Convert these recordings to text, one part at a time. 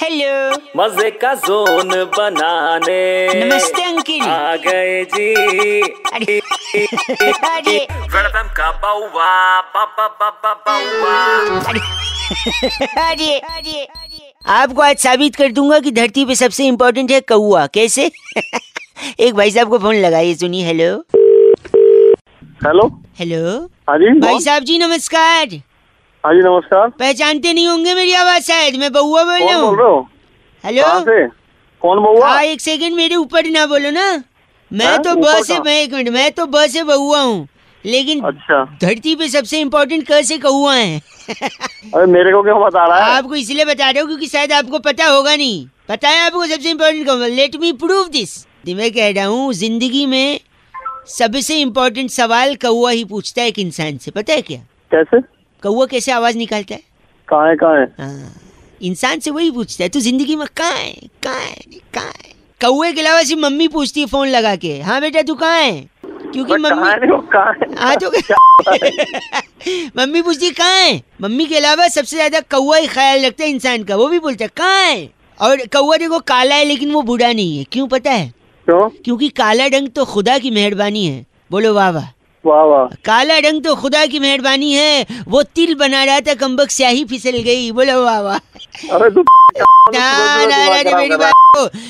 Hello मज़े का zone बनाने। नमस्ते अंकिल। आ गए जी। अरे अरे। वेलकम का बाउवा बाबा बाबा बाउवा। अरे अरे अरे। आपको आज साबित कर दूँगा कि धरती पे सबसे इम्पोर्टेंट है कौआ कैसे? एक भाई साहब को फ़ोन लगाइए सुनिए हेलो हेलो हेलो हाँ जी भाई साहब जी नमस्कार। हाँ जी नमस्कार। पहचानते नहीं होंगे मेरी आवाज़ शायद मैं बउआ बोल रहा हूँ। हेलो? कौन बउआ हाँ एक सेकंड मेरे ऊपर ना बोलो ना। मैं हाँ, तो ऊपर ब से मैं एक मिनट मैं तो ब से बउआ हूँ। लेकिन अच्छा। धरती पे सबसे इम्पोर्टेंट क से कौआ है। अरे मेरे को क्यों बता रहा है? आपको इसलिए बता रहा हूँ क्योंकि शायद आपको पता होगा नहीं। पता है आपको सबसे इम्पोर्टेंट कौन लेट मी प्रूव दिस मैं कह रहा हूँ ज़िंदगी में सबसे इम्पोर्टेंट सवाल कौआ ही पूछता है एक इंसान से। पता है क्या? कैसे? कौआ कैसे आवाज़ निकालता है? कहाँ है कहाँ है? हाँ, इंसान से वही पूछता है तू ज़िंदगी में कहाँ है? कहाँ है? कहाँ है? कौए के अलावा सिर्फ़ मम्मी पूछती है फ़ोन लगा के हाँ बेटा तू कहाँ है? क्योंकि मम्मी है कहाँ है? तो मम्मी पूछती कहाँ है? मम्मी के अलावा सबसे ज़्यादा कौआ ही ख्याल रखता है इंसान का वो भी बोलता है कहाँ है? और कौआ देखो काला है लेकिन वो बूढ़ा नहीं है क्यों पता है? क्यों? क्योंकि काला रंग तो खुदा की मेहरबानी है। बोलो वाह वाह। वाह वाह। काला रंग तो खुदा की मेहरबानी है। वो तिल बना रहा था कम्बक स्याही फिसल गई। बोलो वाह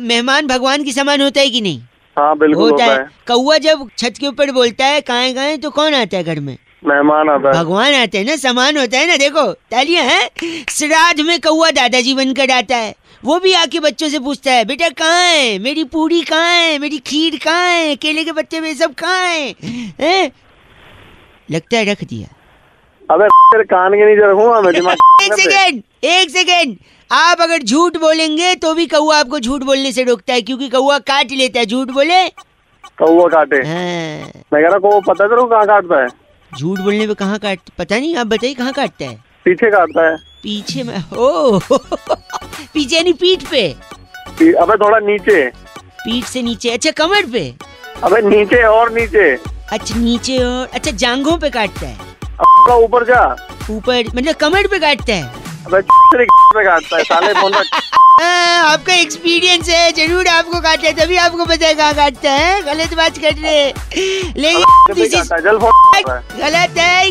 मेहमान भगवान की समान होता है कि नहीं? हाँ बिल्कुल होता है। कौआ जब छत के ऊपर बोलता है कहाँ कहाँ तो कौन आता है घर में? मेहमान आता है। भगवान आते हैं ना समान होता है ना देखो तालियाँ हैं। श्राद्ध में कौआ दादाजी बनकर आता है। वो भी आके बच्चों से पूछता है बेटा कहाँ है? मेरी पूरी कहाँ है? मेरी खीर कहाँ है? केले के पत्ते में सब कहाँ है? हैं? लगता है रख दिया। अबे तेरे कान के नीचे रखूँगा मैं दिमाग एक सेकेंड एक सेकेंड। आप अगर झूठ बोलेंगे तो भी कौआ आपको झूठ बोलने से रोकता है क्योंकि कौआ काट लेता है। झूठ बोले? कौआ काटे। हाँ, मैं कह रहा को पता है तेरे को कहाँ काटता है? झूठ बोलने पे कहाँ काट पता नहीं आप बताइए कहाँ काटता है? पीछे काटता है। पीछे में हो पीछे यानी पीठ पे? अबे थोड़ा नीचे। पीठ से नीचे अच्छा कमर पे? अबे नीचे और नीचे। अच्छा नीचे और अच्छा जांघों पे काटता है। ऊपर जा। ऊपर मतलब कमर पे काटता है? अबे पे काटता है साले फ़ोन हाँ, आपका एक्सपीरियंस है ज़रूर आपको काटता है तभी आपको पता है कहाँ काटता है गलत बात कर रहे हैं। लेकिन काटता है।